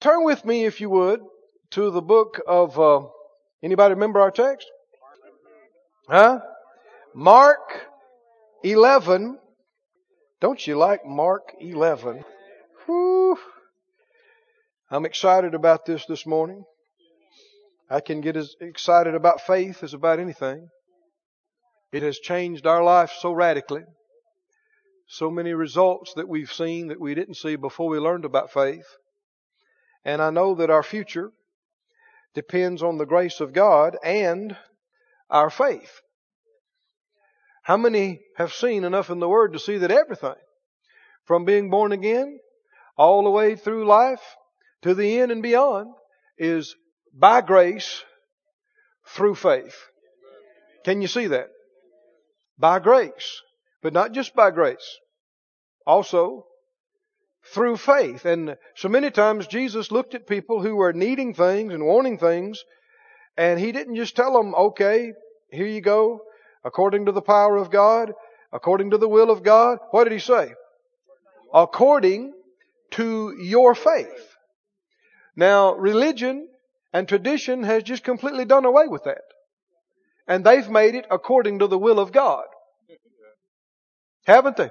Turn with me, if you would, to the book of, uh, anybody remember our text? Huh? Mark 11. Don't you like Mark 11? Whew. I'm excited about this this morning. I can get as excited about faith as about anything. It has changed our life so radically. So many results that we've seen that we didn't see before we learned about faith. And I know that our future depends on the grace of God and our faith. How many have seen enough in the Word to see that everything, from being born again all the way through life to the end and beyond, is by grace through faith? Can you see that? By grace. But not just by grace. Also, through faith. And so many times Jesus looked at people who were needing things and wanting things, and He didn't just tell them, okay, here you go, according to the power of God, according to the will of God. What did he say? According to your faith. Now, religion and tradition has just completely done away with that. And they've made it according to the will of God. Haven't they?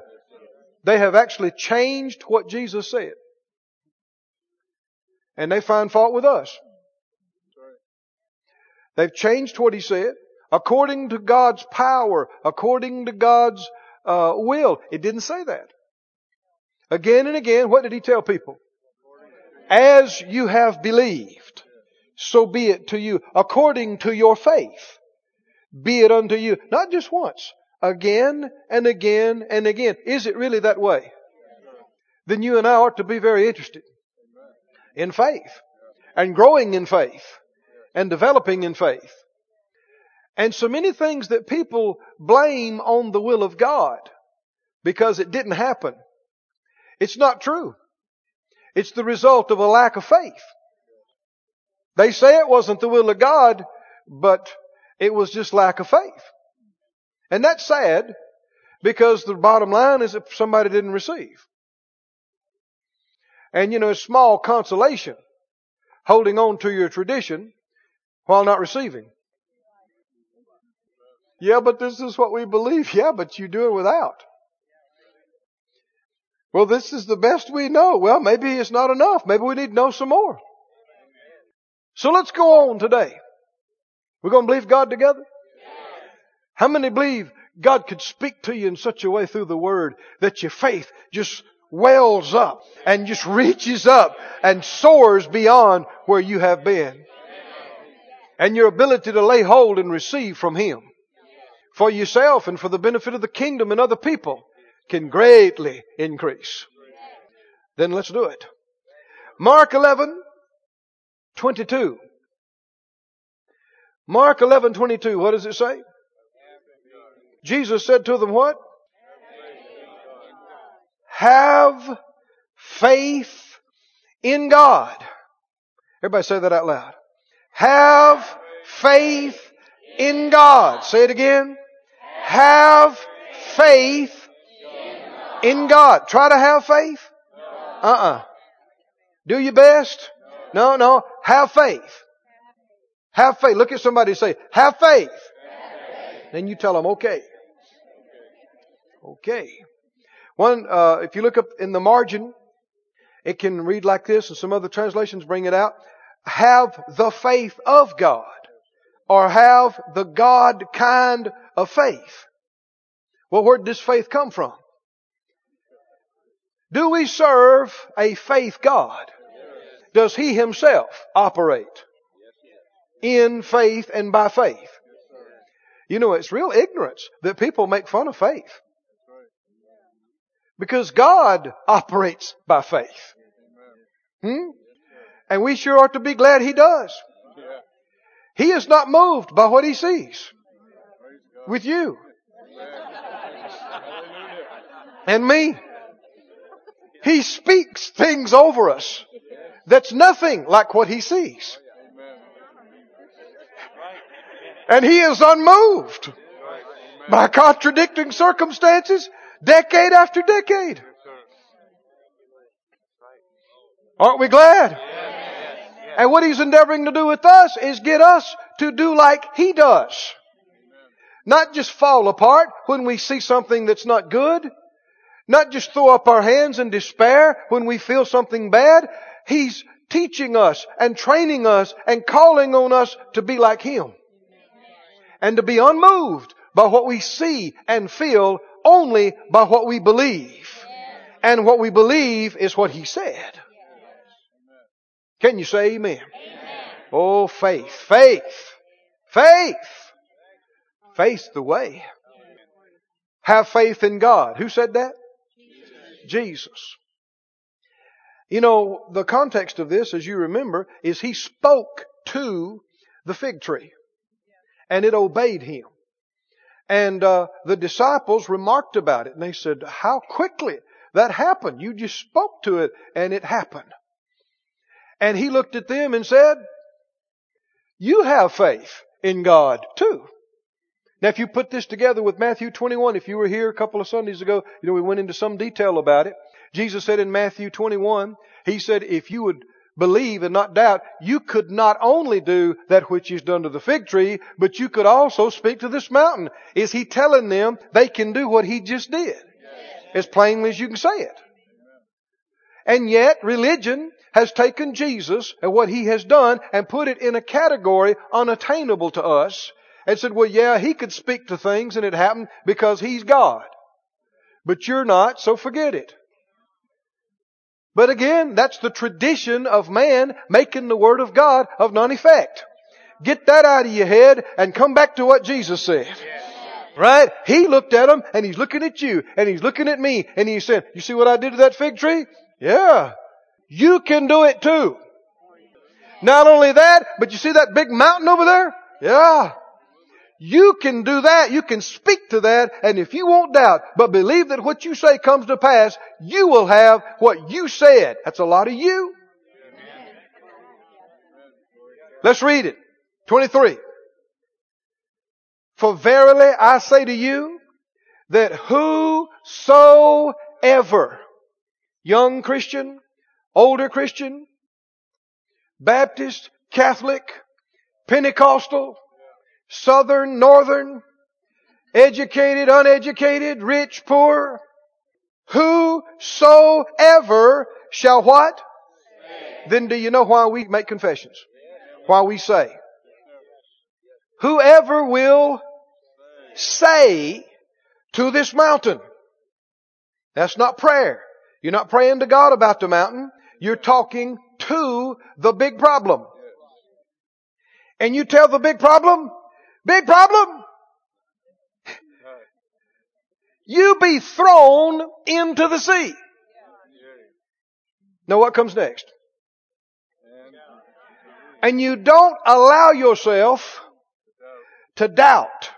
They have actually changed what Jesus said. And they find fault with us. They've changed what he said according to God's power, according to God's uh, will. It didn't say that. Again and again, what did he tell people? As you have believed, so be it to you, according to your faith. Be it unto you. Not just once. Again and again and again. Is it really that way? Then you and I ought to be very interested in faith and growing in faith and developing in faith. And so many things that people blame on the will of God because it didn't happen. It's not true. It's the result of a lack of faith. They say it wasn't the will of God, but it was just lack of faith. And that's sad because the bottom line is if somebody didn't receive. And you know, it's small consolation holding on to your tradition while not receiving. Yeah, but this is what we believe. Yeah, but you do it without. Well, this is the best we know. Well, maybe it's not enough. Maybe we need to know some more. So let's go on today. We're going to believe God together? How many believe God could speak to you in such a way through the Word that your faith just wells up and just reaches up and soars beyond where you have been? And your ability to lay hold and receive from Him for yourself and for the benefit of the kingdom and other people can greatly increase. Then let's do it. Mark 11, 22. Mark 11, 22. What does it say? Jesus said to them what? Have faith in God. Everybody say that out loud. Have faith in God. Say it again. Have faith in God. Try to have faith? Uh-uh. Do your best? No, no. Have faith. Have faith. Look at somebody and say, have faith. Then you tell them, okay. Okay. One, uh, if you look up in the margin, it can read like this, and some other translations bring it out. Have the faith of God or have the God kind of faith. Well, where did this faith come from? Do we serve a faith God? Does He Himself operate in faith and by faith? You know, it's real ignorance that people make fun of faith. Because God operates by faith. Hmm? And we sure ought to be glad He does. He is not moved by what he sees with you and me. He speaks things over us that's nothing like what he sees. And he is unmoved by contradicting circumstances decade after decade. Aren't we glad? And what He's endeavoring to do with us is get us to do like He does. Not just fall apart when we see something that's not good. Not just throw up our hands in despair when we feel something bad. He's teaching us and training us and calling on us to be like Him. And to be unmoved by what we see and feel only by what we believe. And what we believe is what He said. Can you say amen? Oh, faith, faith, faith. Faith's the way. Have faith in God. Who said that? Jesus. You know, the context of this, as you remember, is he spoke to the fig tree and it obeyed him. And uh, the disciples remarked about it and they said, how quickly that happened. You just spoke to it and it happened. And he looked at them and said, you have faith in God too. Now, if you put this together with Matthew 21, if you were here a couple of Sundays ago, you know, we went into some detail about it. Jesus said in Matthew 21, He said, if you would believe and not doubt, you could not only do that which is done to the fig tree, but you could also speak to this mountain. Is He telling them they can do what He just did? As plainly as you can say it. And yet, religion has taken Jesus and what He has done and put it in a category unattainable to us and said, well, yeah, he could speak to things and it happened because he's God. But you're not, so forget it. But again, that's the tradition of man making the Word of God of none effect. Get that out of your head and come back to what Jesus said. Right? He looked at him and he's looking at you and he's looking at me and he said, you see what I did to that fig tree? Yeah. You can do it too. Not only that, but you see that big mountain over there? Yeah. You can do that. You can speak to that. And if you won't doubt, but believe that what you say comes to pass, you will have what you said. That's a lot of you. Let's read it. 23. For verily I say to you that whosoever, young Christian, older Christian, Baptist, Catholic, Pentecostal, southern, northern, educated, uneducated, rich, poor, whosoever shall what? Then do you know why we make confessions? Why we say? Whoever will say to this mountain. That's not prayer. You're not praying to God about the mountain. You're talking to the big problem. And you tell the big problem, Big problem. You be thrown into the sea. Now what comes next? And you don't allow yourself to doubt.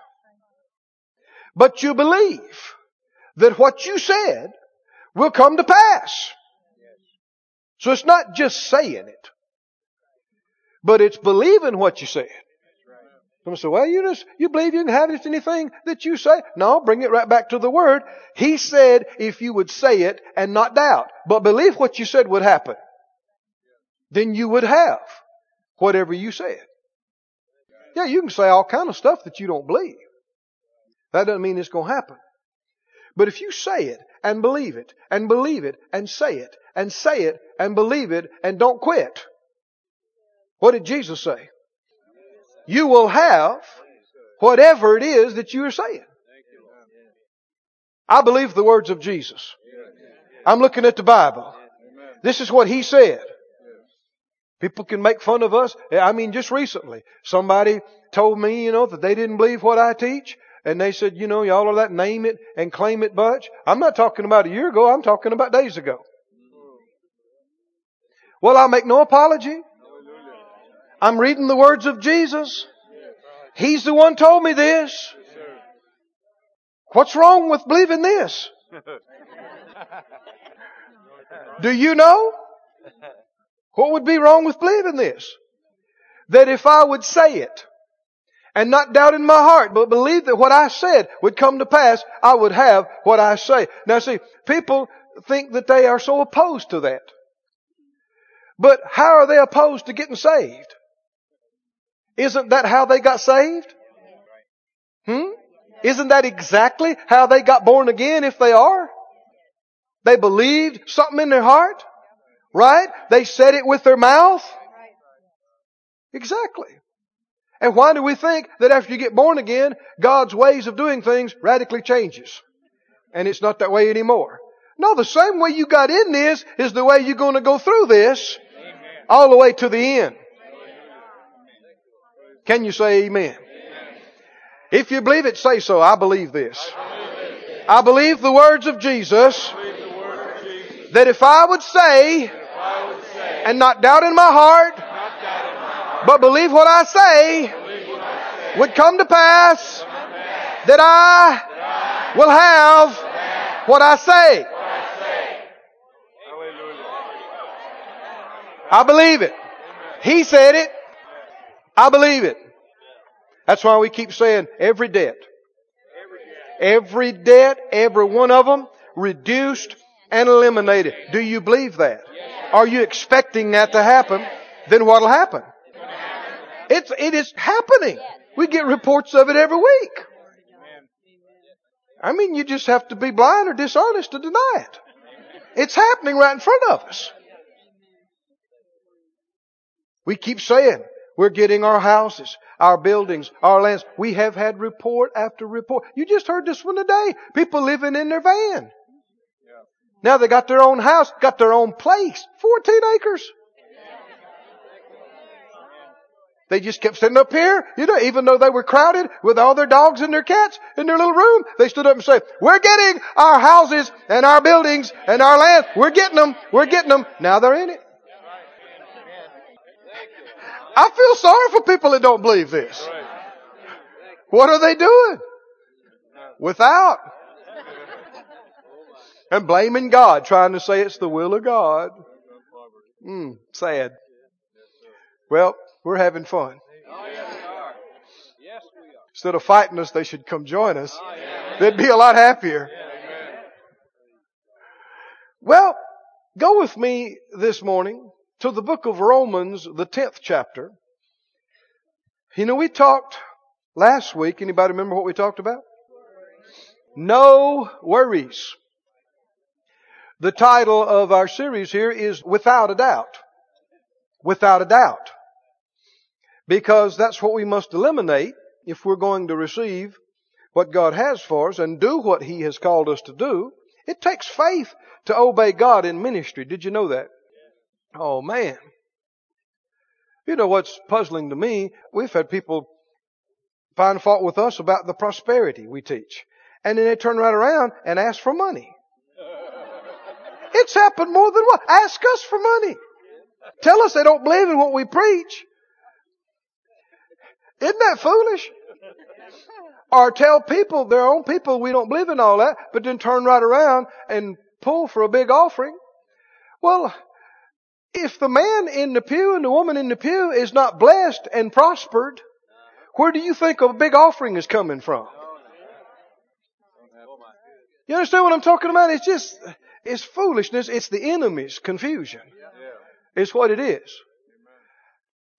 But you believe that what you said will come to pass. So it's not just saying it, but it's believing what you said. Someone say, well, you just, you believe you can have just anything that you say? No, bring it right back to the Word. He said if you would say it and not doubt, but believe what you said would happen, then you would have whatever you said. Yeah, you can say all kind of stuff that you don't believe. That doesn't mean it's going to happen. But if you say it and believe it and believe it and say it and say it and believe it and don't quit, what did Jesus say? You will have whatever it is that you are saying. I believe the words of Jesus. I'm looking at the Bible. This is what He said. People can make fun of us. I mean, just recently, somebody told me, you know, that they didn't believe what I teach. And they said, you know, y'all are that name it and claim it bunch. I'm not talking about a year ago. I'm talking about days ago. Well, I make no apology. I'm reading the words of Jesus. He's the one told me this. What's wrong with believing this? Do you know? What would be wrong with believing this? That if I would say it and not doubt in my heart, but believe that what I said would come to pass, I would have what I say. Now see, people think that they are so opposed to that. But how are they opposed to getting saved? Isn't that how they got saved? Hmm? Isn't that exactly how they got born again if they are? They believed something in their heart? Right? They said it with their mouth? Exactly. And why do we think that after you get born again, God's ways of doing things radically changes? And it's not that way anymore. No, the same way you got in this is the way you're going to go through this all the way to the end. Can you say amen? If you believe it, say so. I believe this. I believe the words of Jesus that if I would say and not doubt in my heart but believe what I say would come to pass that I will have what I say. I believe it. He said it. I believe it. That's why we keep saying every debt. Every debt, every one of them, reduced and eliminated. Do you believe that? Are you expecting that to happen? Then what'll happen? It's, it is happening. We get reports of it every week. I mean, you just have to be blind or dishonest to deny it. It's happening right in front of us. We keep saying we're getting our houses, our buildings, our lands. We have had report after report. You just heard this one today. People living in their van. Now they got their own house, got their own place. 14 acres. They just kept sitting up here, you know, even though they were crowded with all their dogs and their cats in their little room, they stood up and said, we're getting our houses and our buildings and our land. We're getting them. We're getting them. Now they're in it. I feel sorry for people that don't believe this. What are they doing? Without. And blaming God, trying to say it's the will of God. Hmm, sad. Well, we're having fun. Instead of fighting us, they should come join us. They'd be a lot happier. Well, go with me this morning to the book of Romans, the 10th chapter. You know, we talked last week. Anybody remember what we talked about? No worries. The title of our series here is Without a Doubt. Without a Doubt. Because that's what we must eliminate if we're going to receive what God has for us and do what He has called us to do. It takes faith to obey God in ministry. Did you know that? Oh man. You know what's puzzling to me? We've had people find fault with us about the prosperity we teach. And then they turn right around and ask for money. It's happened more than once. Ask us for money. Tell us they don't believe in what we preach. Isn't that foolish? Or tell people, their own people, we don't believe in all that, but then turn right around and pull for a big offering. Well, if the man in the pew and the woman in the pew is not blessed and prospered, where do you think a big offering is coming from? You understand what I'm talking about? It's just, it's foolishness. It's the enemy's confusion. It's what it is.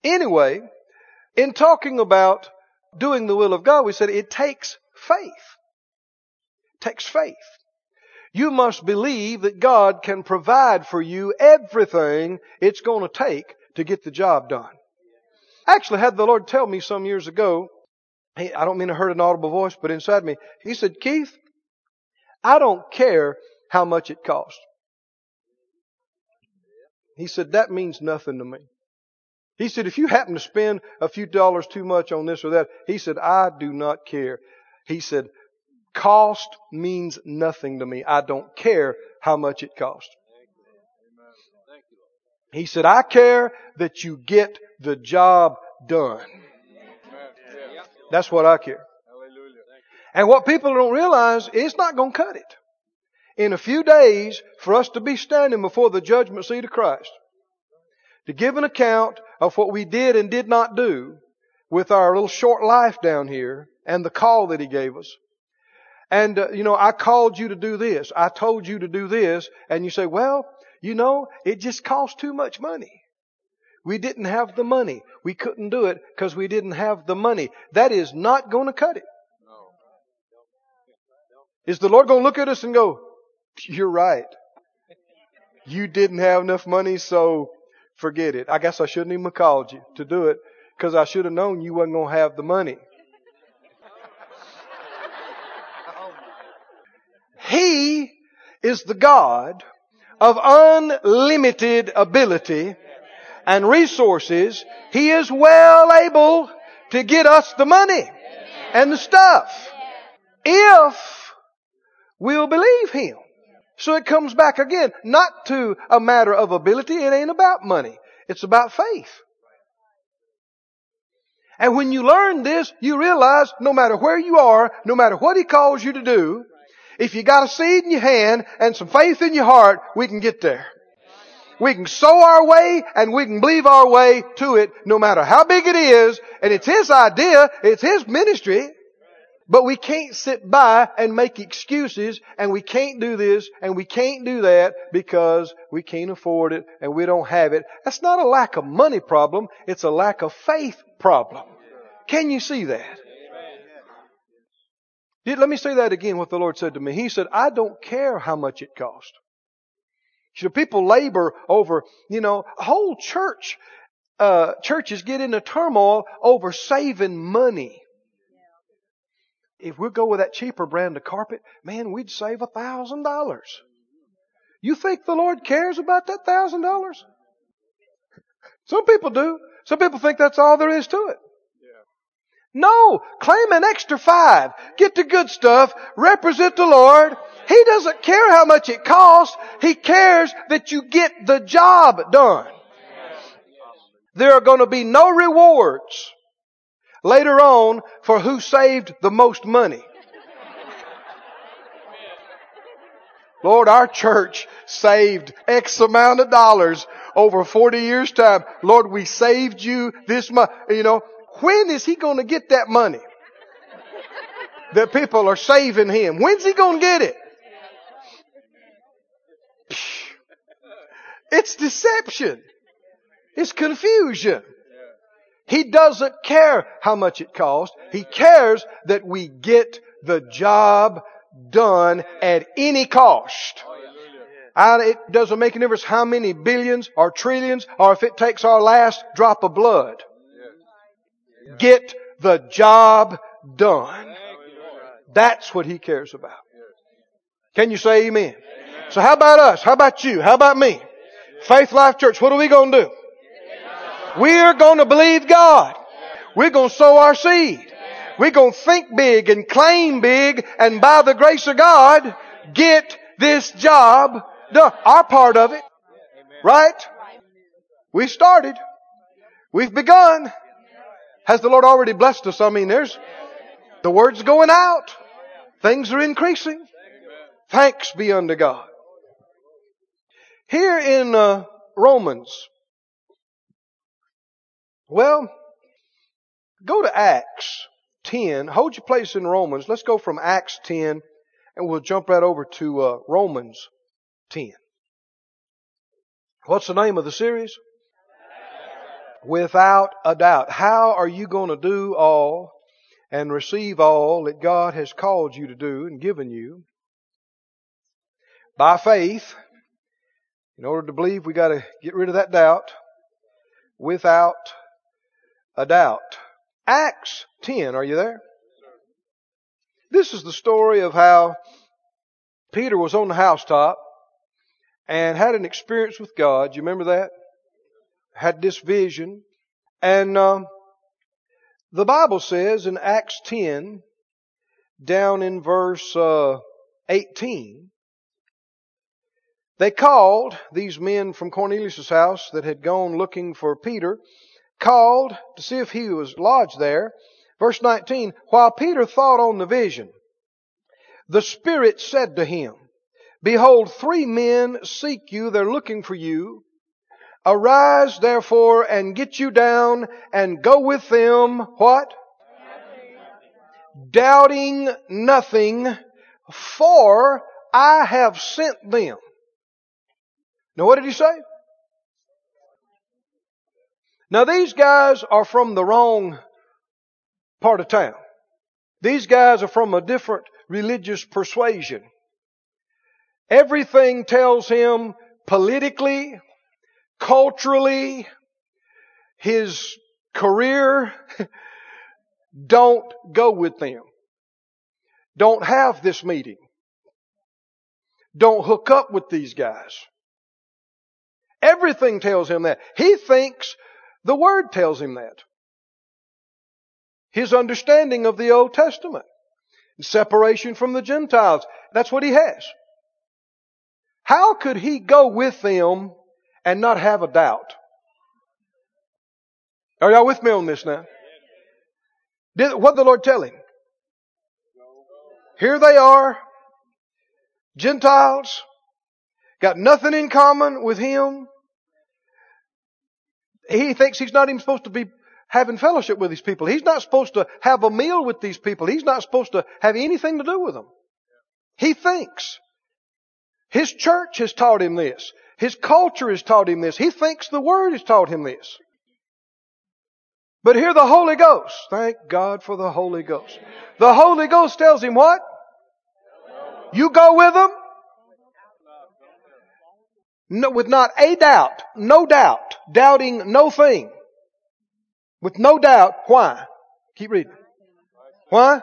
Anyway, in talking about doing the will of God, we said it takes faith. It takes faith. You must believe that God can provide for you everything it's going to take to get the job done. Actually, had the Lord tell me some years ago, I don't mean to hurt an audible voice, but inside me, He said, Keith, I don't care how much it costs. He said, that means nothing to me. He said, if you happen to spend a few dollars too much on this or that, he said, I do not care. He said, cost means nothing to me. I don't care how much it costs. He said, I care that you get the job done. That's what I care. And what people don't realize, it's not going to cut it. In a few days, for us to be standing before the judgment seat of Christ, to give an account of what we did and did not do with our little short life down here and the call that He gave us. And, uh, you know, I called you to do this. I told you to do this. And you say, well, you know, it just costs too much money. We didn't have the money. We couldn't do it because we didn't have the money. That is not going to cut it. Is the Lord going to look at us and go, you're right. You didn't have enough money, so forget it. I guess I shouldn't even have called you to do it because I should have known you wasn't going to have the money. He is the God of unlimited ability and resources. He is well able to get us the money and the stuff if we'll believe Him. So it comes back again, not to a matter of ability. It ain't about money. It's about faith. And when you learn this, you realize no matter where you are, no matter what He calls you to do, if you got a seed in your hand and some faith in your heart, we can get there. We can sow our way and we can believe our way to it no matter how big it is. And it's His idea. It's His ministry. But we can't sit by and make excuses and we can't do this and we can't do that because we can't afford it and we don't have it. That's not a lack of money problem. It's a lack of faith problem. Can you see that? Let me say that again, what the Lord said to me. He said, I don't care how much it costs. So people labor over, you know, whole church, uh, churches get into turmoil over saving money. If we go with that cheaper brand of carpet, man, we'd save a thousand dollars. You think the Lord cares about that thousand dollars? Some people do. Some people think that's all there is to it. No, claim an extra five. Get the good stuff. Represent the Lord. He doesn't care how much it costs. He cares that you get the job done. There are going to be no rewards later on for who saved the most money. Lord, our church saved X amount of dollars over 40 years time. Lord, we saved you this month. You know, when is he going to get that money? That people are saving him. When's he going to get it? It's deception. It's confusion. He doesn't care how much it costs. He cares that we get the job done at any cost. And it doesn't make a difference how many billions or trillions or if it takes our last drop of blood. Get the job done. That's what he cares about. Can you say amen? So how about us? How about you? How about me? Faith Life Church, what are we going to do? We're going to believe God. We're going to sow our seed. We're going to think big and claim big and by the grace of God, get this job done. Our part of it. Right? We started. We've begun. Has the Lord already blessed us? I mean, there's, the word's going out. Things are increasing. Thanks be unto God. Here in uh, Romans, well, go to Acts 10. Hold your place in Romans. Let's go from Acts 10 and we'll jump right over to uh, Romans 10. What's the name of the series? Without a doubt. How are you going to do all and receive all that God has called you to do and given you? By faith. In order to believe, we got to get rid of that doubt. Without a doubt. Acts 10, are you there? This is the story of how Peter was on the housetop and had an experience with God. You remember that? Had this vision. And uh, the Bible says in Acts 10, down in verse uh, 18, they called these men from Cornelius' house that had gone looking for Peter called to see if he was lodged there. Verse 19, while Peter thought on the vision, the Spirit said to him, Behold, three men seek you, they're looking for you. Arise therefore and get you down and go with them, what? Doubting nothing, for I have sent them. Now what did he say? Now these guys are from the wrong part of town. These guys are from a different religious persuasion. Everything tells him politically, culturally, his career, don't go with them. Don't have this meeting. Don't hook up with these guys. Everything tells him that. He thinks the Word tells him that. His understanding of the Old Testament. Separation from the Gentiles. That's what he has. How could he go with them and not have a doubt? Are y'all with me on this now? Did, what the Lord tell him? Here they are, Gentiles, got nothing in common with him. He thinks he's not even supposed to be having fellowship with these people. He's not supposed to have a meal with these people. He's not supposed to have anything to do with them. He thinks. His church has taught him this. His culture has taught him this. He thinks the Word has taught him this. But here the Holy Ghost, thank God for the Holy Ghost. The Holy Ghost tells him what? You go with them? No, with not a doubt, no doubt, doubting no thing. With no doubt. Why? Keep reading. Why?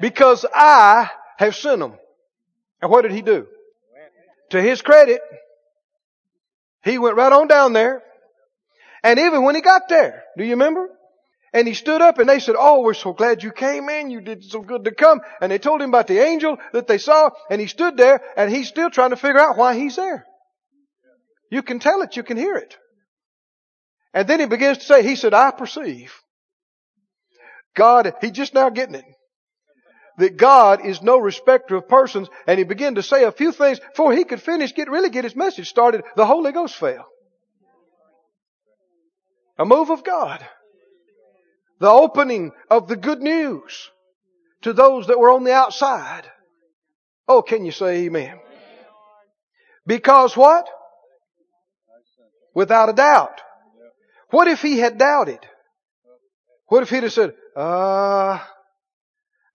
Because I have sent him. And what did he do? To his credit, he went right on down there. And even when he got there, do you remember? And he stood up and they said, Oh, we're so glad you came in. You did so good to come. And they told him about the angel that they saw. And he stood there and he's still trying to figure out why he's there. You can tell it. You can hear it. And then he begins to say, he said, I perceive. God, he's just now getting it. That God is no respecter of persons. And he began to say a few things before he could finish, get, really get his message started. The Holy Ghost fell. A move of God. The opening of the good news to those that were on the outside. Oh, can you say amen? Because what? Without a doubt. What if he had doubted? What if he'd have said, uh,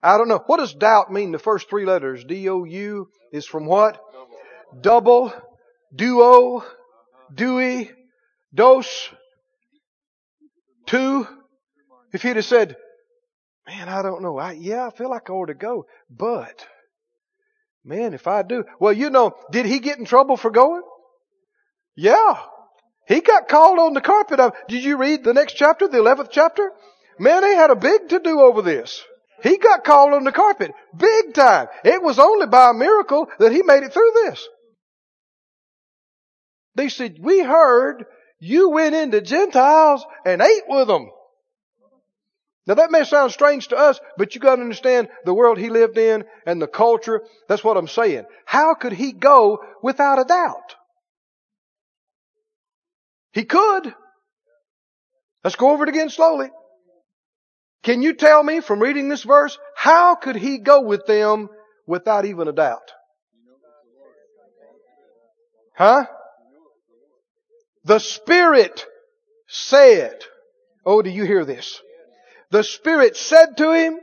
I don't know. What does doubt mean? The first three letters, D-O-U, is from what? Double, duo, dewey, dose, two. If he'd have said, man, I don't know. I, yeah, I feel like I ought to go, but man, if I do, well, you know, did he get in trouble for going? Yeah. He got called on the carpet. Did you read the next chapter, the 11th chapter? Man, he had a big to do over this. He got called on the carpet. Big time. It was only by a miracle that he made it through this. They said, we heard you went into Gentiles and ate with them. Now that may sound strange to us, but you gotta understand the world he lived in and the culture. That's what I'm saying. How could he go without a doubt? He could. Let's go over it again slowly. Can you tell me from reading this verse, how could he go with them without even a doubt? Huh? The Spirit said, Oh, do you hear this? The Spirit said to him,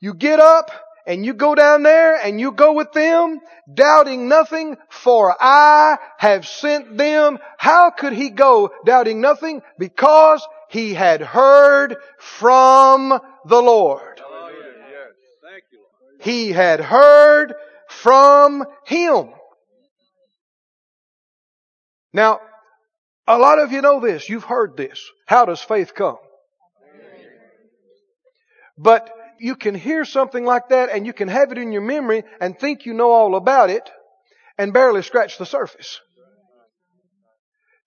you get up and you go down there and you go with them, doubting nothing, for I have sent them. How could he go doubting nothing? Because he had heard from the Lord. He had heard from him. Now, a lot of you know this. You've heard this. How does faith come? But you can hear something like that and you can have it in your memory and think you know all about it and barely scratch the surface.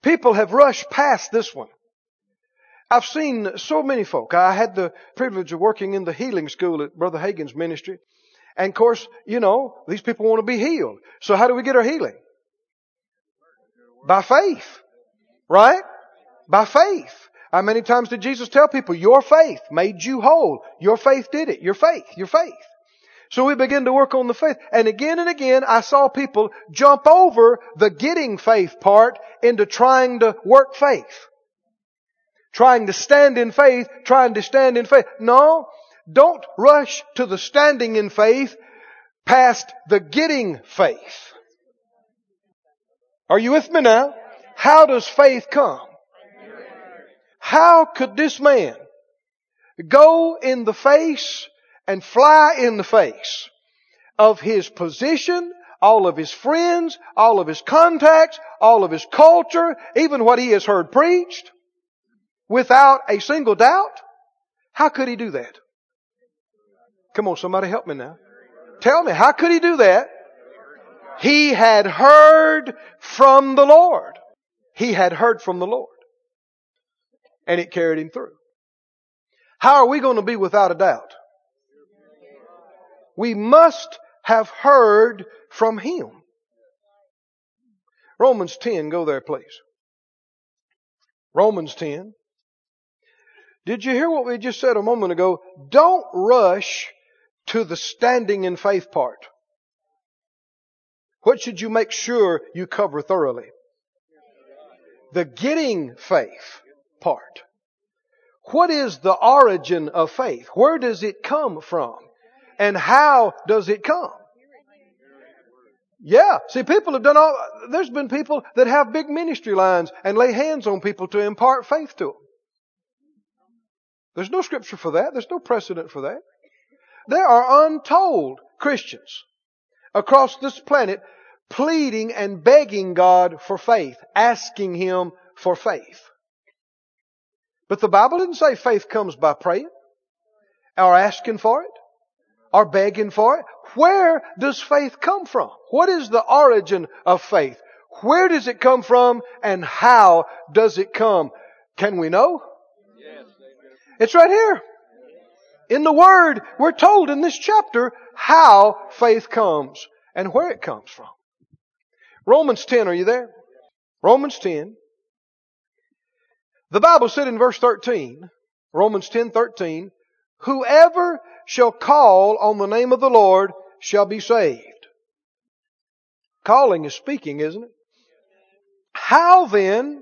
People have rushed past this one. I've seen so many folk. I had the privilege of working in the healing school at Brother Hagin's ministry. And of course, you know, these people want to be healed. So how do we get our healing? By faith. Right? By faith. How many times did Jesus tell people, your faith made you whole? Your faith did it. Your faith. Your faith. So we begin to work on the faith. And again and again, I saw people jump over the getting faith part into trying to work faith. Trying to stand in faith, trying to stand in faith. No, don't rush to the standing in faith past the getting faith. Are you with me now? How does faith come? How could this man go in the face and fly in the face of his position, all of his friends, all of his contacts, all of his culture, even what he has heard preached, without a single doubt? How could he do that? Come on, somebody help me now. Tell me, how could he do that? He had heard from the Lord. He had heard from the Lord. And it carried him through. How are we going to be without a doubt? We must have heard from Him. Romans 10, go there please. Romans 10. Did you hear what we just said a moment ago? Don't rush to the standing in faith part. What should you make sure you cover thoroughly? The getting faith part. What is the origin of faith? Where does it come from? And how does it come? Yeah. See, people have done all, there's been people that have big ministry lines and lay hands on people to impart faith to them. There's no scripture for that. There's no precedent for that. There are untold Christians across this planet pleading and begging God for faith, asking Him for faith. But the Bible didn't say faith comes by praying or asking for it or begging for it. Where does faith come from? What is the origin of faith? Where does it come from and how does it come? Can we know? It's right here. In the Word, we're told in this chapter how faith comes and where it comes from. Romans 10, are you there? Romans 10. The Bible said in verse 13, Romans 10, 13, whoever shall call on the name of the Lord shall be saved. Calling is speaking, isn't it? How then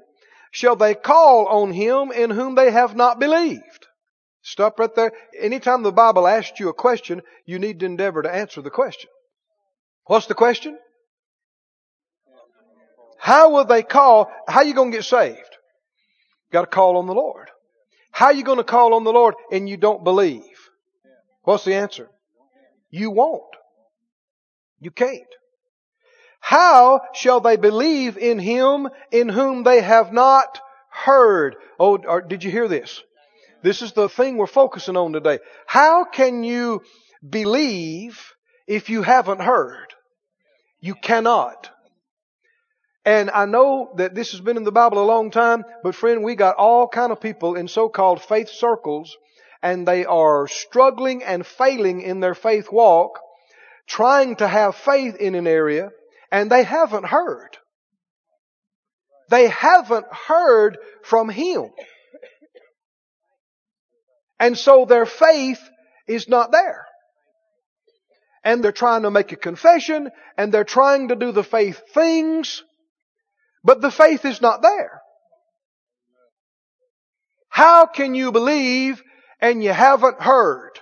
shall they call on him in whom they have not believed? Stop right there. Anytime the Bible asks you a question, you need to endeavor to answer the question. What's the question? How will they call? How are you going to get saved? Got to call on the Lord. How are you going to call on the Lord and you don't believe? What's the answer? You won't. You can't. How shall they believe in Him in whom they have not heard? Oh, did you hear this? This is the thing we're focusing on today. How can you believe if you haven't heard? You cannot. And I know that this has been in the Bible a long time, but friend, we got all kind of people in so-called faith circles, and they are struggling and failing in their faith walk, trying to have faith in an area, and they haven't heard. They haven't heard from Him. And so their faith is not there. And they're trying to make a confession, and they're trying to do the faith things, but the faith is not there. How can you believe and you haven't heard?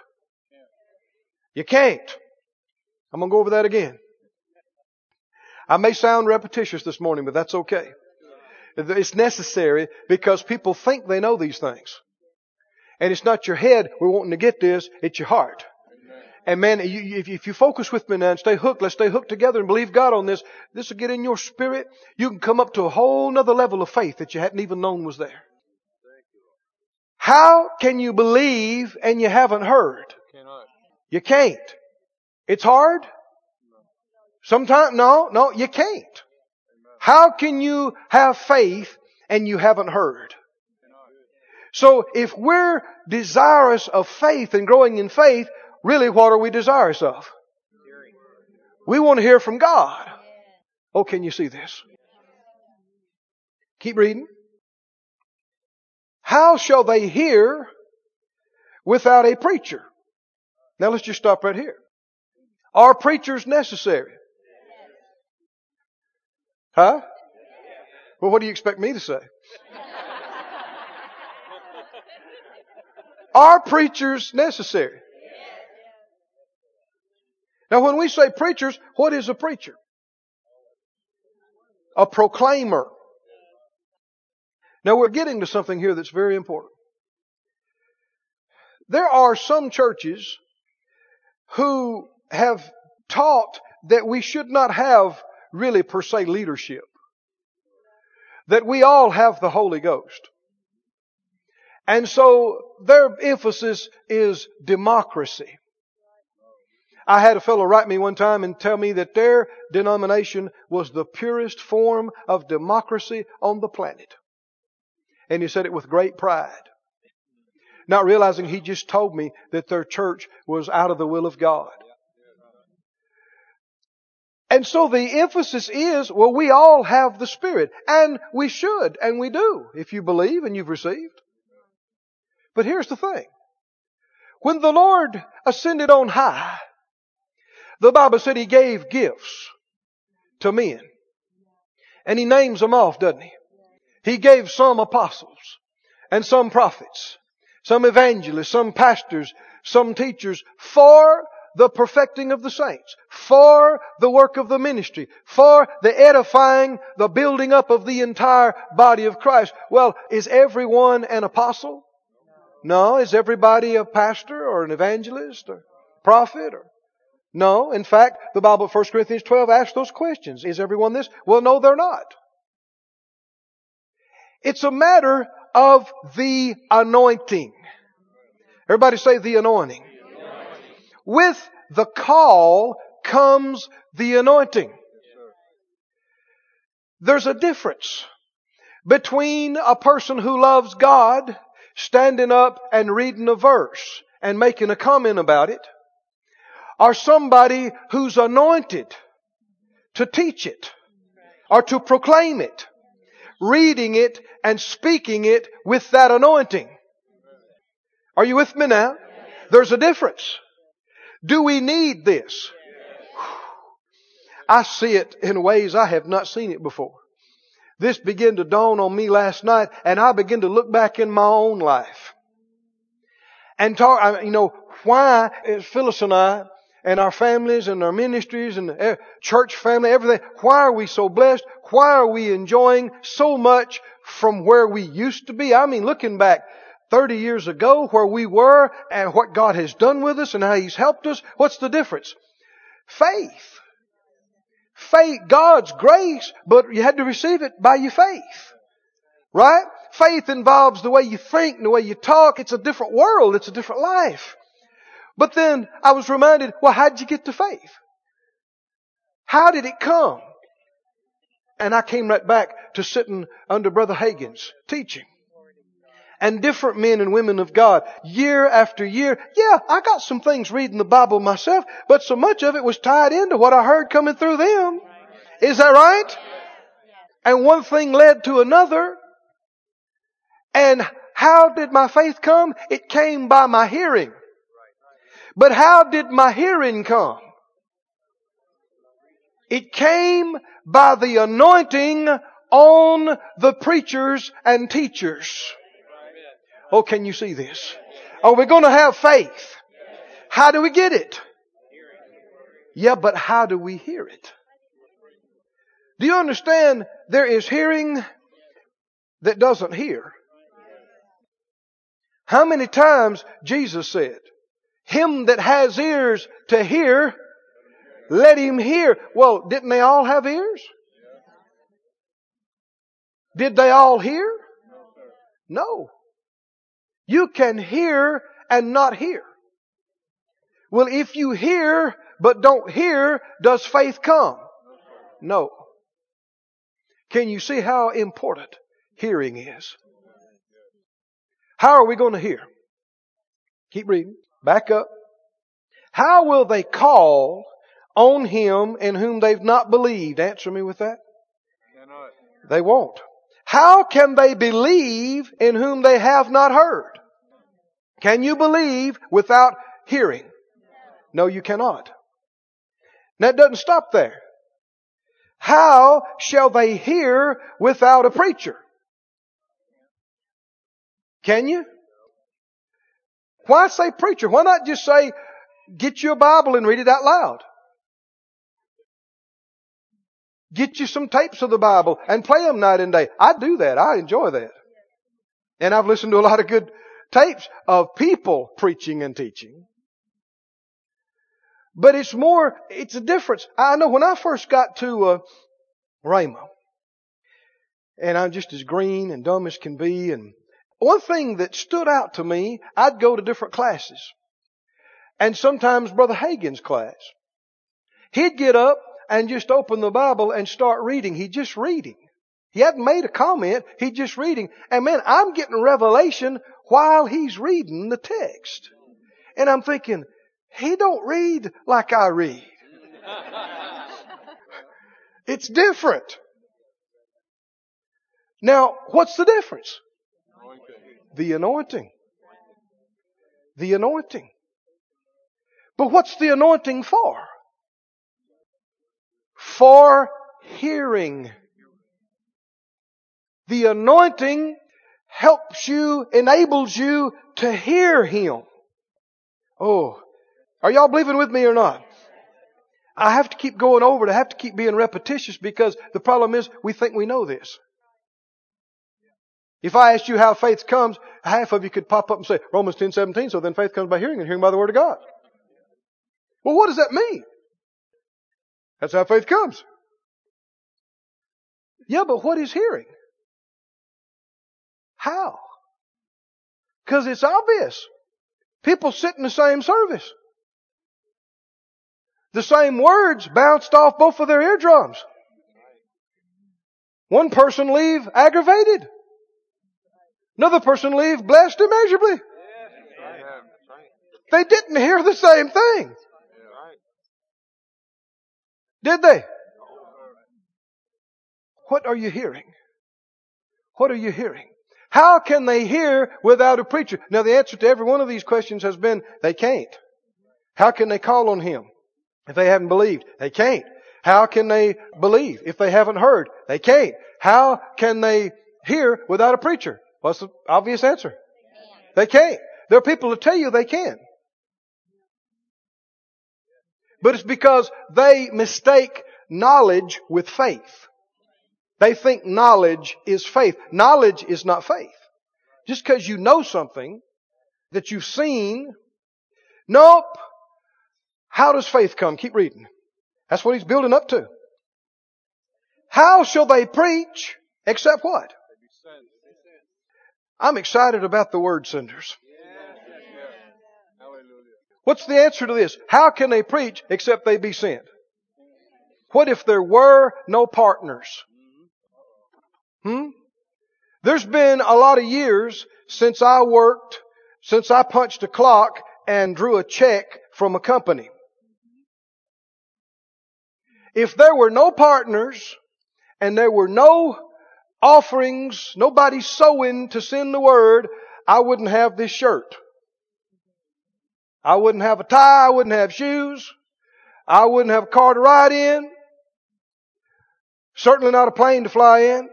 You can't. I'm going to go over that again. I may sound repetitious this morning, but that's okay. It's necessary because people think they know these things. And it's not your head we're wanting to get this, it's your heart. And man, you, if, if you focus with me now and stay hooked, let's stay hooked together and believe God on this. This will get in your spirit. You can come up to a whole nother level of faith that you hadn't even known was there. How can you believe and you haven't heard? You can't. It's hard. Sometimes, no, no, you can't. How can you have faith and you haven't heard? So if we're desirous of faith and growing in faith, really what are we desirous of? We want to hear from God. Oh, can you see this? Keep reading. How shall they hear without a preacher? Now let's just stop right here. Are preachers necessary? Huh? Well, what do you expect me to say? Are preachers necessary? Now when we say preachers, what is a preacher? A proclaimer. Now we're getting to something here that's very important. There are some churches who have taught that we should not have really per se leadership. That we all have the Holy Ghost. And so their emphasis is democracy. I had a fellow write me one time and tell me that their denomination was the purest form of democracy on the planet. And he said it with great pride. Not realizing he just told me that their church was out of the will of God. And so the emphasis is, well, we all have the Spirit. And we should, and we do, if you believe and you've received. But here's the thing. When the Lord ascended on high, the Bible said He gave gifts to men. And He names them off, doesn't He? He gave some apostles and some prophets, some evangelists, some pastors, some teachers for the perfecting of the saints, for the work of the ministry, for the edifying, the building up of the entire body of Christ. Well, is everyone an apostle? No. Is everybody a pastor or an evangelist or prophet or? No. In fact, the Bible, 1 Corinthians 12 asks those questions. Is everyone this? Well, no, they're not. It's a matter of the anointing. Everybody say the anointing. With the call comes the anointing. There's a difference between a person who loves God standing up and reading a verse and making a comment about it or somebody who's anointed to teach it or to proclaim it, reading it and speaking it with that anointing. Are you with me now? There's a difference. Do we need this? I see it in ways I have not seen it before. This began to dawn on me last night and I began to look back in my own life. And talk, you know, why Phyllis and I and our families and our ministries and church family, everything, why are we so blessed? Why are we enjoying so much from where we used to be? I mean, looking back 30 years ago where we were and what God has done with us and how He's helped us, what's the difference? Faith. Faith, God's grace, but you had to receive it by your faith. Right? Faith involves the way you think, and the way you talk. It's a different world. It's a different life. But then I was reminded, well, how'd you get to faith? How did it come? And I came right back to sitting under Brother Hagin's teaching and different men and women of God year after year. Yeah, I got some things reading the Bible myself, but so much of it was tied into what I heard coming through them. Is that right? And one thing led to another. And how did my faith come? It came by my hearing. But how did my hearing come? It came by the anointing on the preachers and teachers. Oh, can you see this? Oh, Are we going to have faith? How do we get it? Yeah, but how do we hear it? Do you understand there is hearing that doesn't hear? How many times Jesus said, him that has ears to hear, let him hear. Well, didn't they all have ears? Did they all hear? No. You can hear and not hear. Well, if you hear but don't hear, does faith come? No. Can you see how important hearing is? How are we going to hear? Keep reading. Back up. How will they call on him in whom they've not believed? Answer me with that. They won't. How can they believe in whom they have not heard? Can you believe without hearing? No, you cannot. That doesn't stop there. How shall they hear without a preacher? Can you? Why say preacher? Why not just say, get you a Bible and read it out loud? Get you some tapes of the Bible and play them night and day. I do that. I enjoy that. And I've listened to a lot of good tapes of people preaching and teaching. But it's more, it's a difference. I know when I first got to uh, Rhema, and I'm just as green and dumb as can be, and one thing that stood out to me, I'd go to different classes. And sometimes Brother Hagin's class. He'd get up and just open the Bible and start reading. He'd just reading. He hadn't made a comment. He's just reading. And man, I'm getting revelation while he's reading the text. And I'm thinking, he don't read like I read. it's different. Now, what's the difference? The anointing. The anointing. But what's the anointing for? For hearing. The anointing helps you, enables you to hear Him. Oh, are y'all believing with me or not? I have to keep going over it. I have to keep being repetitious because the problem is we think we know this. If I asked you how faith comes, half of you could pop up and say, Romans 10, 17, so then faith comes by hearing and hearing by the Word of God. Well, what does that mean? That's how faith comes. Yeah, but what is hearing? How? Because it's obvious. People sit in the same service. The same words bounced off both of their eardrums. One person leave aggravated. Another person leave blessed immeasurably. They didn't hear the same thing. Did they? What are you hearing? What are you hearing? How can they hear without a preacher? Now the answer to every one of these questions has been they can't. How can they call on Him if they haven't believed? They can't. How can they believe if they haven't heard? They can't. How can they hear without a preacher? What's the obvious answer? They can't. There are people that tell you they can. But it's because they mistake knowledge with faith. They think knowledge is faith. Knowledge is not faith. Just because you know something that you've seen, nope. How does faith come? Keep reading. That's what he's building up to. How shall they preach except what? I'm excited about the word senders. What's the answer to this? How can they preach except they be sent? What if there were no partners? Hmm? There's been a lot of years since I worked, since I punched a clock and drew a check from a company. If there were no partners and there were no offerings, nobody sowing to send the word, I wouldn't have this shirt. I wouldn't have a tie, I wouldn't have shoes, I wouldn't have a car to ride in, certainly not a plane to fly in,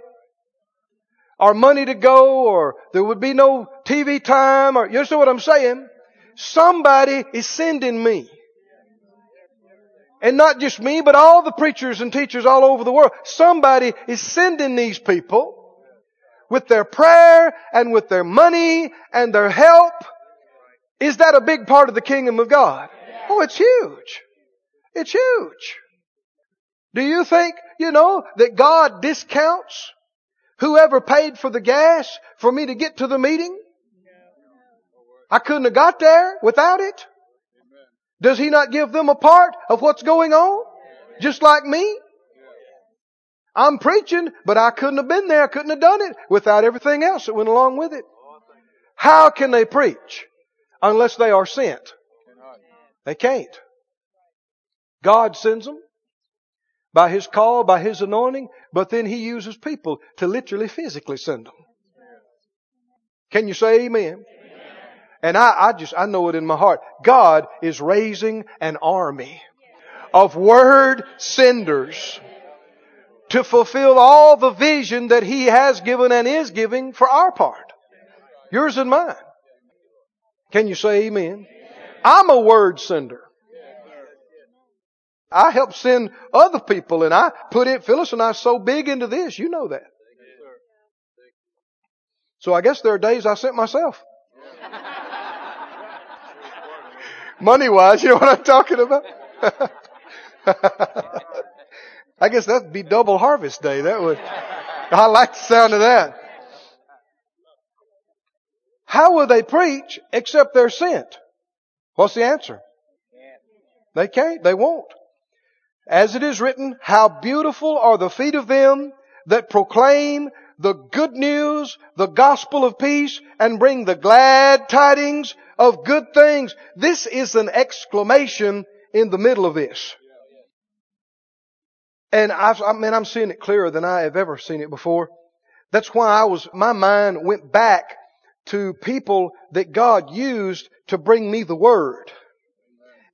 or money to go, or there would be no TV time, or you understand what I'm saying? Somebody is sending me. And not just me, but all the preachers and teachers all over the world. Somebody is sending these people with their prayer and with their money and their help. Is that a big part of the kingdom of God? Oh, it's huge. It's huge. Do you think, you know, that God discounts whoever paid for the gas for me to get to the meeting? I couldn't have got there without it. Does he not give them a part of what's going on? Just like me? I'm preaching, but I couldn't have been there. I couldn't have done it without everything else that went along with it. How can they preach unless they are sent? They can't. God sends them by His call, by His anointing, but then He uses people to literally physically send them. Can you say amen? And I, I just, I know it in my heart. God is raising an army of word senders to fulfill all the vision that He has given and is giving for our part. Yours and mine. Can you say amen? I'm a word sender. I help send other people and I put it, Phyllis and I so big into this, you know that. So I guess there are days I sent myself. Money wise, you know what I'm talking about? I guess that'd be double harvest day. That would, I like the sound of that. How will they preach except they're sent? What's the answer? They can't. They won't. As it is written, how beautiful are the feet of them that proclaim the good news, the gospel of peace, and bring the glad tidings of good things. This is an exclamation in the middle of this. And I've, I mean, I'm seeing it clearer than I have ever seen it before. That's why I was, my mind went back to people that God used to bring me the Word.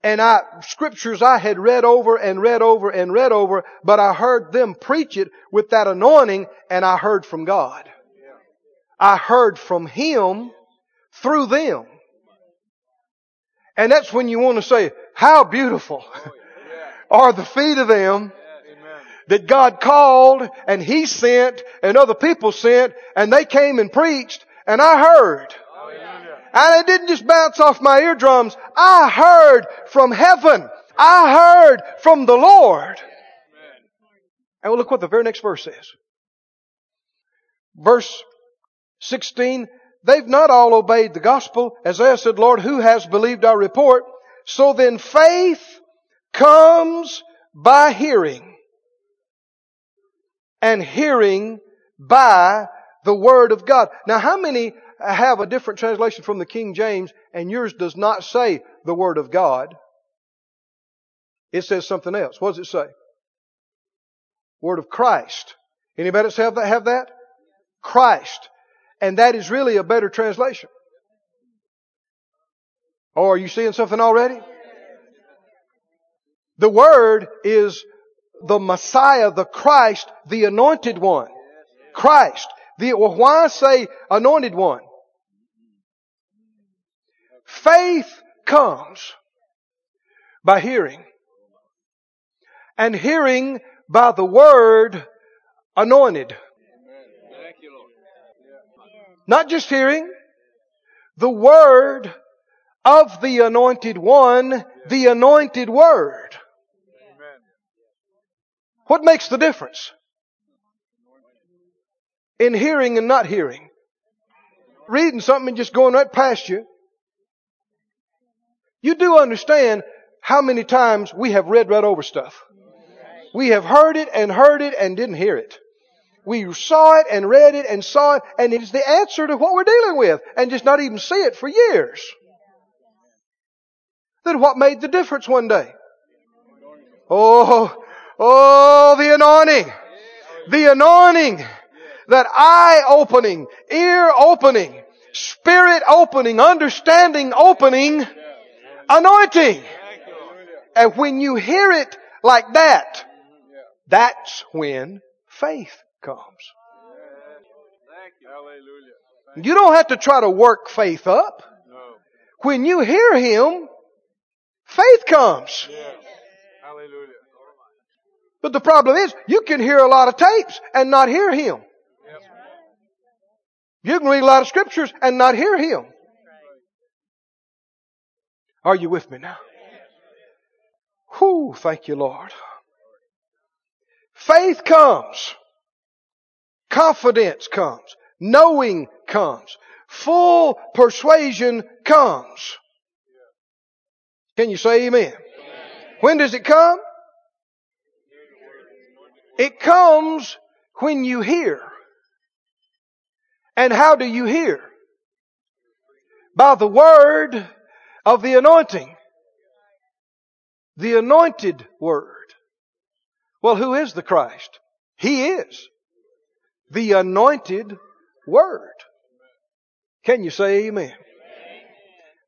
And I, scriptures I had read over and read over and read over, but I heard them preach it with that anointing and I heard from God. I heard from Him through them. And that's when you want to say, how beautiful are the feet of them that God called and He sent and other people sent and they came and preached and I heard. And it didn't just bounce off my eardrums. I heard from heaven. I heard from the Lord. And look what the very next verse says. Verse 16, they've not all obeyed the gospel. Isaiah said, Lord, who has believed our report? So then faith comes by hearing and hearing by the Word of God. Now how many have a different translation from the King James and yours does not say the Word of God? It says something else. What does it say? Word of Christ. Anybody else have that? Have that? Christ. And that is really a better translation. Or oh, are you seeing something already? The Word is the Messiah, the Christ, the anointed one. Christ. The, well, why say anointed one? Faith comes by hearing. And hearing by the word anointed. Not just hearing, the word of the anointed one, the anointed word. What makes the difference? In hearing and not hearing. Reading something and just going right past you. You do understand how many times we have read right over stuff. We have heard it and heard it and didn't hear it. We saw it and read it and saw it and it's the answer to what we're dealing with and just not even see it for years. Then what made the difference one day? Oh, Oh, the anointing. The anointing. That eye opening, ear opening, spirit opening, understanding opening, anointing. And when you hear it like that, that's when faith comes. You don't have to try to work faith up. When you hear Him, faith comes. But the problem is, you can hear a lot of tapes and not hear Him. You can read a lot of scriptures and not hear Him. Are you with me now? Whew, thank you, Lord. Faith comes. Confidence comes. Knowing comes. Full persuasion comes. Can you say amen? When does it come? It comes when you hear. And how do you hear? By the word of the anointing. The anointed word. Well, who is the Christ? He is. The anointed word. Can you say amen?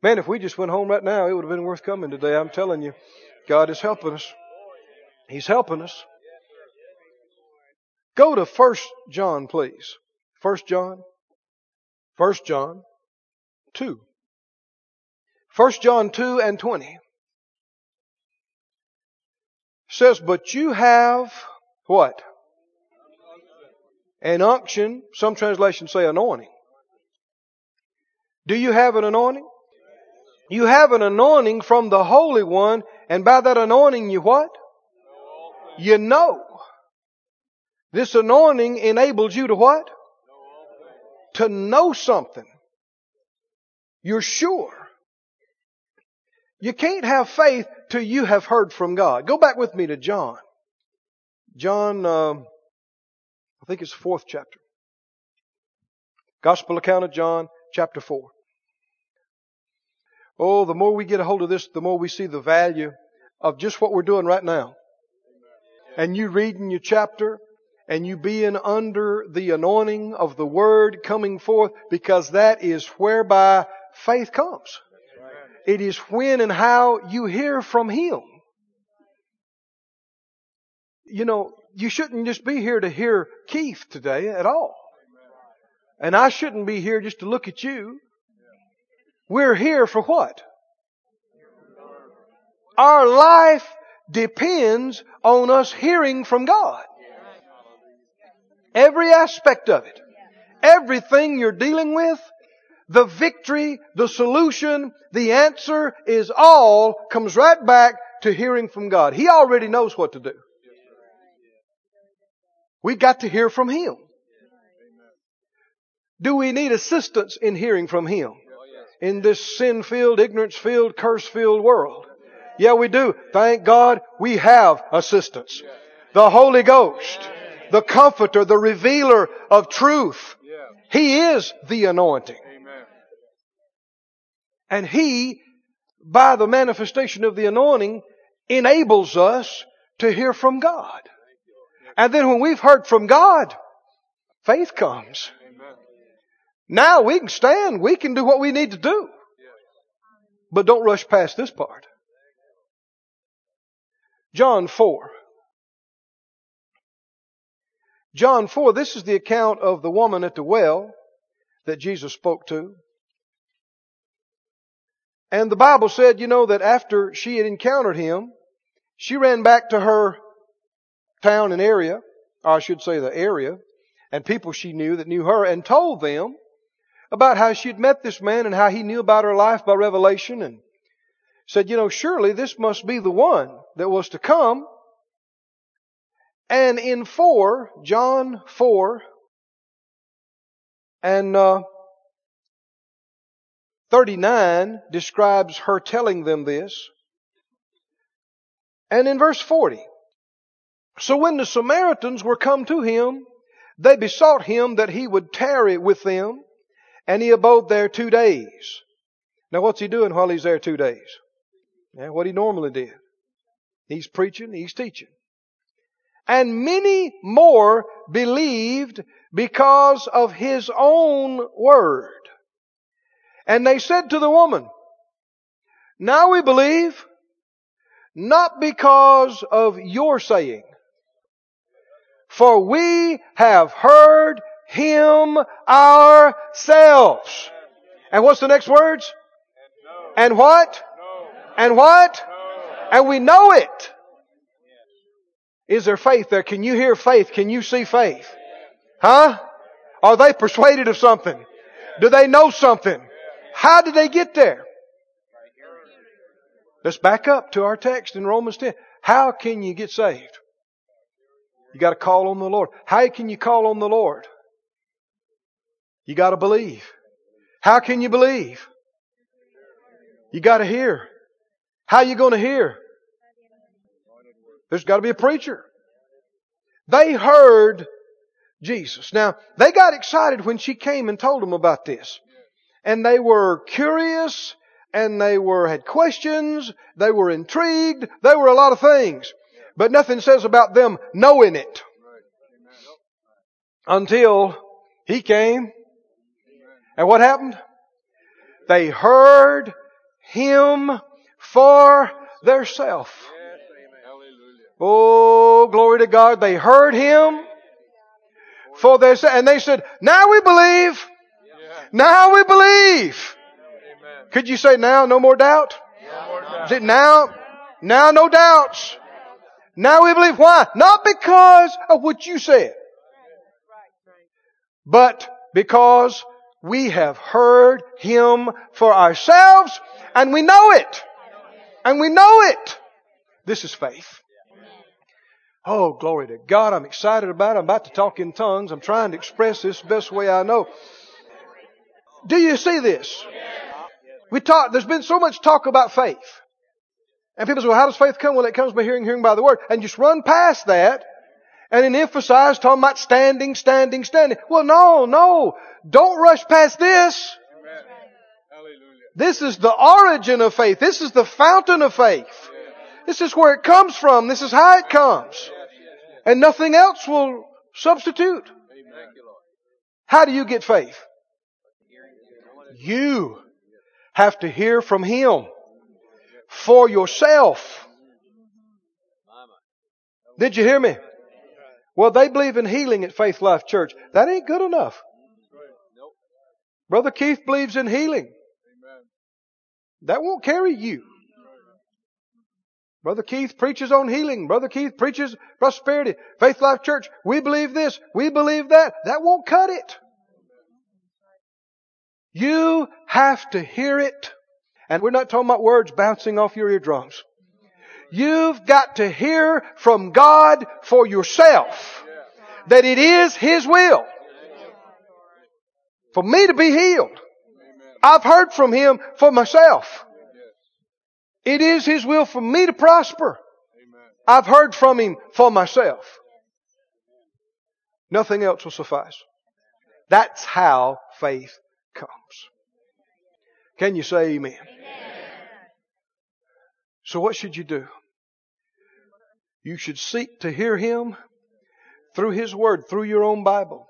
Man, if we just went home right now, it would have been worth coming today. I'm telling you, God is helping us. He's helping us. Go to First John, please. First John. First John 2. 1 John 2 and 20 says, But you have what? An unction. Some translations say anointing. Do you have an anointing? You have an anointing from the Holy One, and by that anointing you what? You know. This anointing enables you to what? To know something. You're sure. You can't have faith till you have heard from God. Go back with me to John. John, uh, I think it's the fourth chapter. Gospel account of John, chapter 4. Oh, the more we get a hold of this, the more we see the value of just what we're doing right now. And you reading your chapter and you being under the anointing of the word coming forth because that is whereby faith comes. It is when and how you hear from Him. You know, you shouldn't just be here to hear Keith today at all. And I shouldn't be here just to look at you. We're here for what? Our life depends on us hearing from God. Every aspect of it. Everything you're dealing with, the victory, the solution, the answer is all comes right back to hearing from God. He already knows what to do. We got to hear from Him. Do we need assistance in hearing from Him? In this sin filled, ignorance filled, curse filled world. Yeah, we do. Thank God we have assistance. The Holy Ghost, the Comforter, the Revealer of truth. He is the anointing. And He, by the manifestation of the anointing, enables us to hear from God. And then when we've heard from God, faith comes. Now we can stand. We can do what we need to do. But don't rush past this part. John 4. John 4, this is the account of the woman at the well that Jesus spoke to. And the Bible said, you know, that after she had encountered him, she ran back to her town and area, or I should say the area, and people she knew that knew her, and told them about how she had met this man and how he knew about her life by revelation and said, you know, surely this must be the one that was to come. And in 4, John 4, and uh, 39 describes her telling them this. And in verse 40, so when the Samaritans were come to him, they besought him that he would tarry with them, and he abode there two days. Now what's he doing while he's there two days? Yeah, what he normally did. He's preaching, he's teaching. And many more believed because of his own word. And they said to the woman, Now we believe, not because of your saying, for we have heard him ourselves. And what's the next words? And what? And what? And we know it. Is there faith there? Can you hear faith? Can you see faith? Huh? Are they persuaded of something? Do they know something? How did they get there? Let's back up to our text in Romans 10. How can you get saved? You got to call on the Lord. How can you call on the Lord? You got to believe. How can you believe? You got to hear. How are you going to hear? There's got to be a preacher. They heard Jesus. Now, they got excited when she came and told them about this. And they were curious and they were, had questions. They were intrigued. They were a lot of things. But nothing says about them knowing it. Until he came. And what happened? They heard him for theirself. Oh, glory to God. They heard him for their, and they said, now we believe. Now we believe. Could you say now, no more doubt? Is it now? Now no doubts. Now we believe. Why? Not because of what you said. But because we have heard Him for ourselves and we know it. And we know it. This is faith. Oh, glory to God. I'm excited about it. I'm about to talk in tongues. I'm trying to express this the best way I know. Do you see this? We talk, there's been so much talk about faith. And people say, well, how does faith come? Well, it comes by hearing, hearing by the word. And just run past that and then emphasize talking about standing, standing, standing. Well, no, no. Don't rush past this. This is the origin of faith. This is the fountain of faith. This is where it comes from. This is how it comes. And nothing else will substitute. How do you get faith? You have to hear from Him for yourself. Did you hear me? Well, they believe in healing at Faith Life Church. That ain't good enough. Brother Keith believes in healing. That won't carry you. Brother Keith preaches on healing. Brother Keith preaches prosperity. Faith Life Church, we believe this. We believe that. That won't cut it. You have to hear it. And we're not talking about words bouncing off your eardrums. You've got to hear from God for yourself that it is His will for me to be healed. I've heard from Him for myself. It is His will for me to prosper. I've heard from Him for myself. Nothing else will suffice. That's how faith comes. Can you say amen? amen? So what should you do? You should seek to hear Him through His Word, through your own Bible.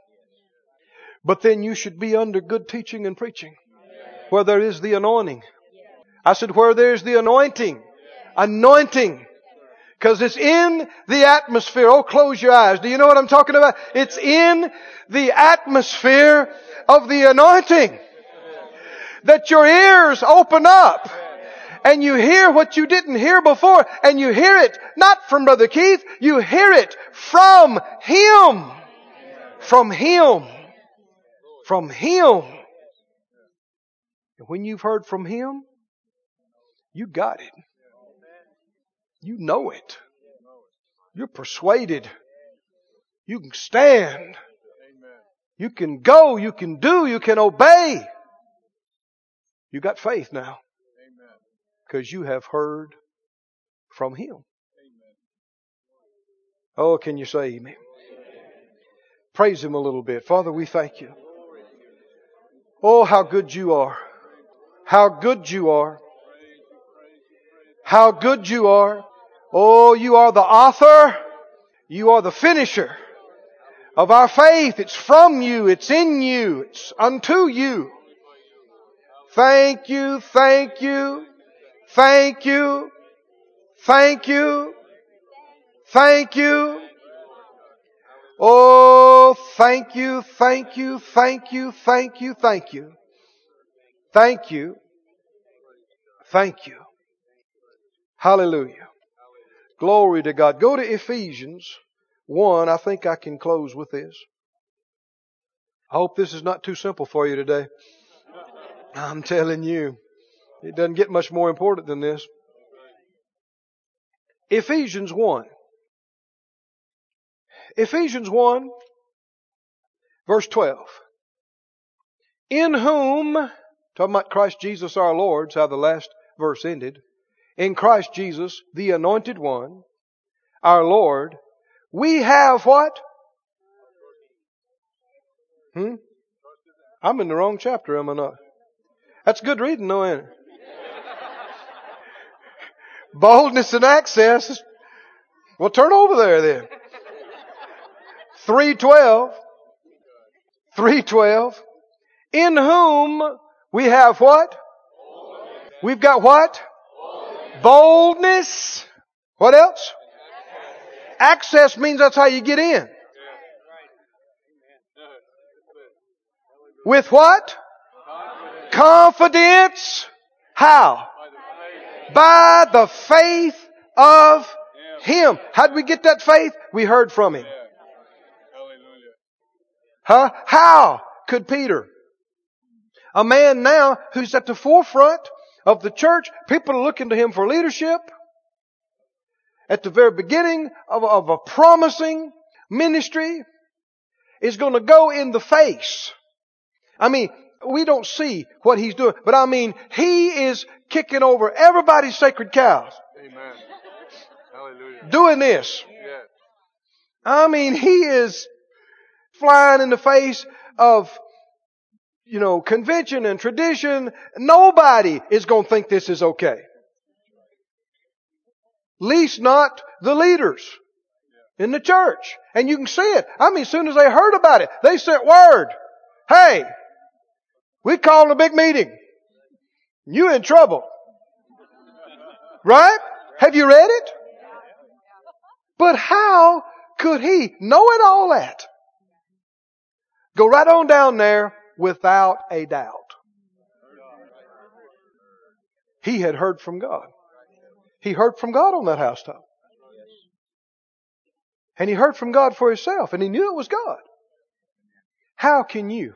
But then you should be under good teaching and preaching where there is the anointing. I said where there's the anointing. Anointing. Cause it's in the atmosphere. Oh, close your eyes. Do you know what I'm talking about? It's in the atmosphere of the anointing. That your ears open up and you hear what you didn't hear before and you hear it not from Brother Keith, you hear it from Him. From Him. From Him. And when you've heard from Him, you got it. You know it. You're persuaded. You can stand. You can go. You can do. You can obey. You got faith now. Because you have heard from Him. Oh, can you say amen? Praise Him a little bit. Father, we thank you. Oh, how good you are. How good you are. How good you are. Oh, you are the author. You are the finisher of our faith. It's from you. It's in you. It's unto you. Thank you. Thank you. Thank you. Thank you. Thank you. Oh, thank you, thank you, thank you, thank you, thank you. Thank you. Thank you. Hallelujah. Glory to God. Go to Ephesians 1. I think I can close with this. I hope this is not too simple for you today. I'm telling you, it doesn't get much more important than this. Ephesians 1. Ephesians 1, verse 12. In whom, talking about Christ Jesus our Lord, how the last verse ended. In Christ Jesus, the anointed one, our Lord, we have what? Hmm? I'm in the wrong chapter, am I not? That's good reading, though, ain't it? Boldness and access. Well, turn over there then. 312. 312. In whom we have what? We've got what? Boldness. What else? Access means that's how you get in. With what? Confidence. How? By the faith of Him. How did we get that faith? We heard from Him. Huh? How could Peter? A man now who's at the forefront of the church, people are looking to him for leadership. At the very beginning of, of a promising ministry is going to go in the face. I mean, we don't see what he's doing, but I mean, he is kicking over everybody's sacred cows. Amen. Hallelujah. Doing this. Yes. I mean, he is flying in the face of, you know, convention and tradition. Nobody is going to think this is okay. Least not the leaders in the church. And you can see it. I mean, as soon as they heard about it, they sent word. Hey, we called a big meeting. You in trouble. Right? Have you read it? But how could he, knowing all that, Go right on down there without a doubt. He had heard from God. He heard from God on that housetop. And he heard from God for himself and he knew it was God. How can you,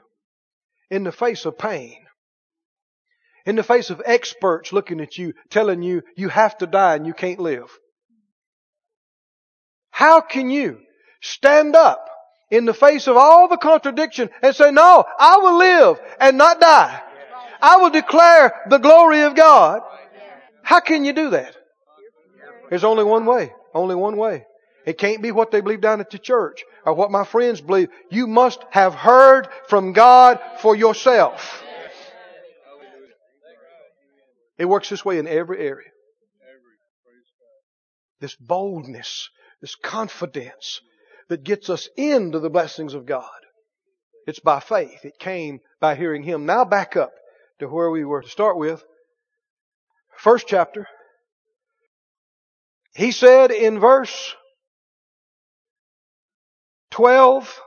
in the face of pain, in the face of experts looking at you, telling you you have to die and you can't live, how can you stand up in the face of all the contradiction and say, no, I will live and not die. I will declare the glory of God. How can you do that? There's only one way. Only one way. It can't be what they believe down at the church or what my friends believe. You must have heard from God for yourself. It works this way in every area. This boldness, this confidence, that gets us into the blessings of God. It's by faith. It came by hearing Him. Now back up to where we were to start with. First chapter. He said in verse 12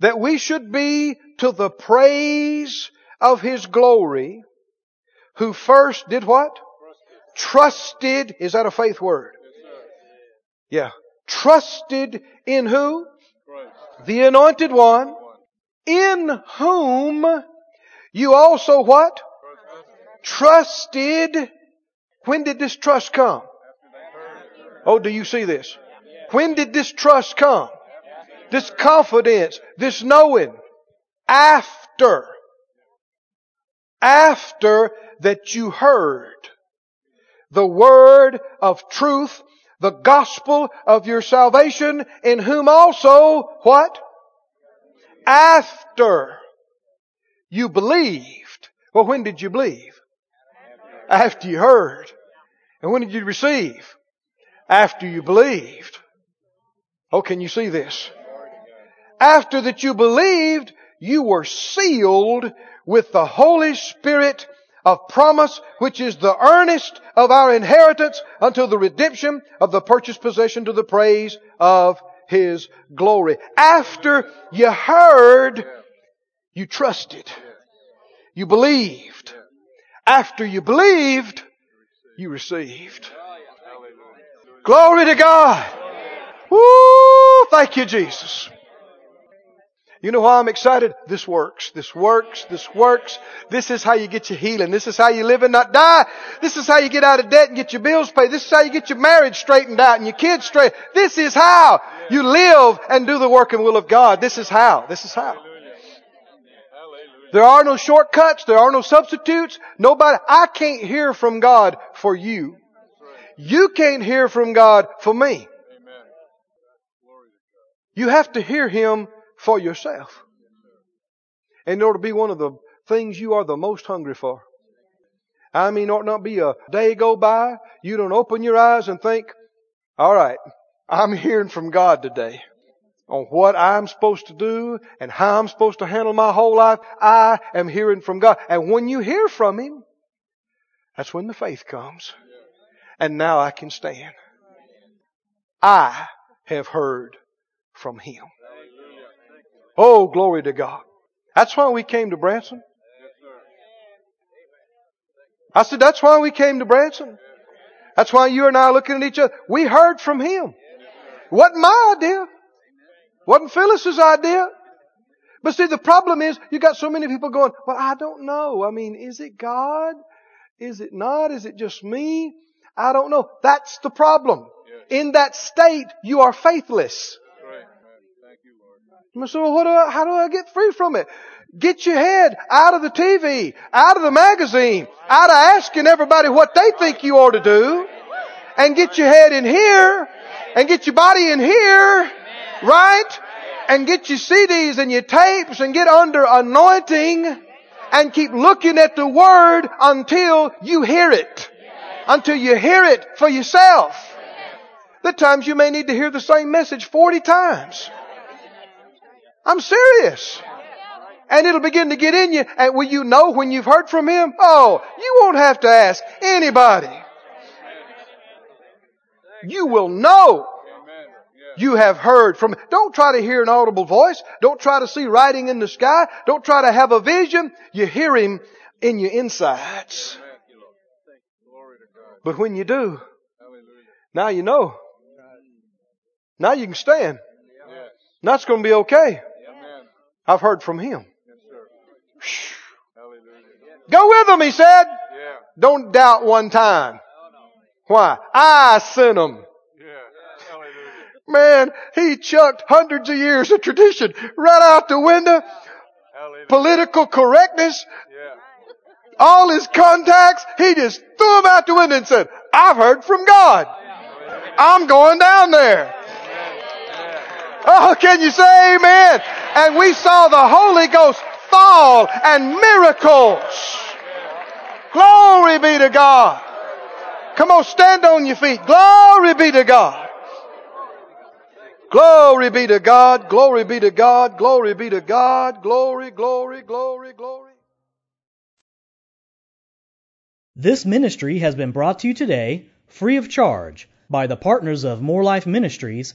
that we should be to the praise of His glory who first did what? Trusted. Is that a faith word? Yeah trusted in who? Christ. The anointed one, in whom you also what? Trusted. When did this trust come? Oh, do you see this? When did this trust come? This confidence, this knowing. After. After that you heard the word of truth the gospel of your salvation in whom also, what? After you believed. Well, when did you believe? After you heard. And when did you receive? After you believed. Oh, can you see this? After that you believed, you were sealed with the Holy Spirit of promise, which is the earnest of our inheritance until the redemption of the purchased possession to the praise of His glory. After you heard, you trusted. You believed. After you believed, you received. Glory to God. Woo! Thank you, Jesus. You know why I'm excited? This works. This works. This works. This is how you get your healing. This is how you live and not die. This is how you get out of debt and get your bills paid. This is how you get your marriage straightened out and your kids straight. This is how you live and do the work and will of God. This is how. This is how. There are no shortcuts. There are no substitutes. Nobody, I can't hear from God for you. You can't hear from God for me. You have to hear Him for yourself. And it ought to be one of the things you are the most hungry for. I mean, ought not be a day go by, you don't open your eyes and think, all right, I'm hearing from God today on what I'm supposed to do and how I'm supposed to handle my whole life. I am hearing from God. And when you hear from Him, that's when the faith comes. And now I can stand. I have heard from Him. Oh, glory to God. That's why we came to Branson. I said, that's why we came to Branson. That's why you and I are looking at each other. We heard from him. It wasn't my idea. It wasn't Phyllis's idea. But see, the problem is you got so many people going, well, I don't know. I mean, is it God? Is it not? Is it just me? I don't know. That's the problem. In that state, you are faithless. So what do I, how do I get free from it? Get your head out of the TV, out of the magazine, out of asking everybody what they think you ought to do, and get your head in here, and get your body in here, right? And get your CDs and your tapes and get under anointing and keep looking at the Word until you hear it. Until you hear it for yourself. The times you may need to hear the same message 40 times. I'm serious. And it'll begin to get in you. And will you know when you've heard from Him? Oh, you won't have to ask anybody. You will know you have heard from. Don't try to hear an audible voice. Don't try to see writing in the sky. Don't try to have a vision. You hear Him in your insides. But when you do, now you know. Now you can stand. Now it's going to be okay. I've heard from Him. Go with them, He said. Don't doubt one time. Why? I sent them. Man, he chucked hundreds of years of tradition right out the window. Political correctness. All his contacts, he just threw them out the window and said, I've heard from God. I'm going down there. Oh, can you say amen? And we saw the Holy Ghost fall and miracles. Glory be to God. Come on, stand on your feet. Glory be to God. Glory be to God. Glory be to God. Glory be to God. Glory, glory, glory, glory. This ministry has been brought to you today free of charge by the partners of Moore Life Ministries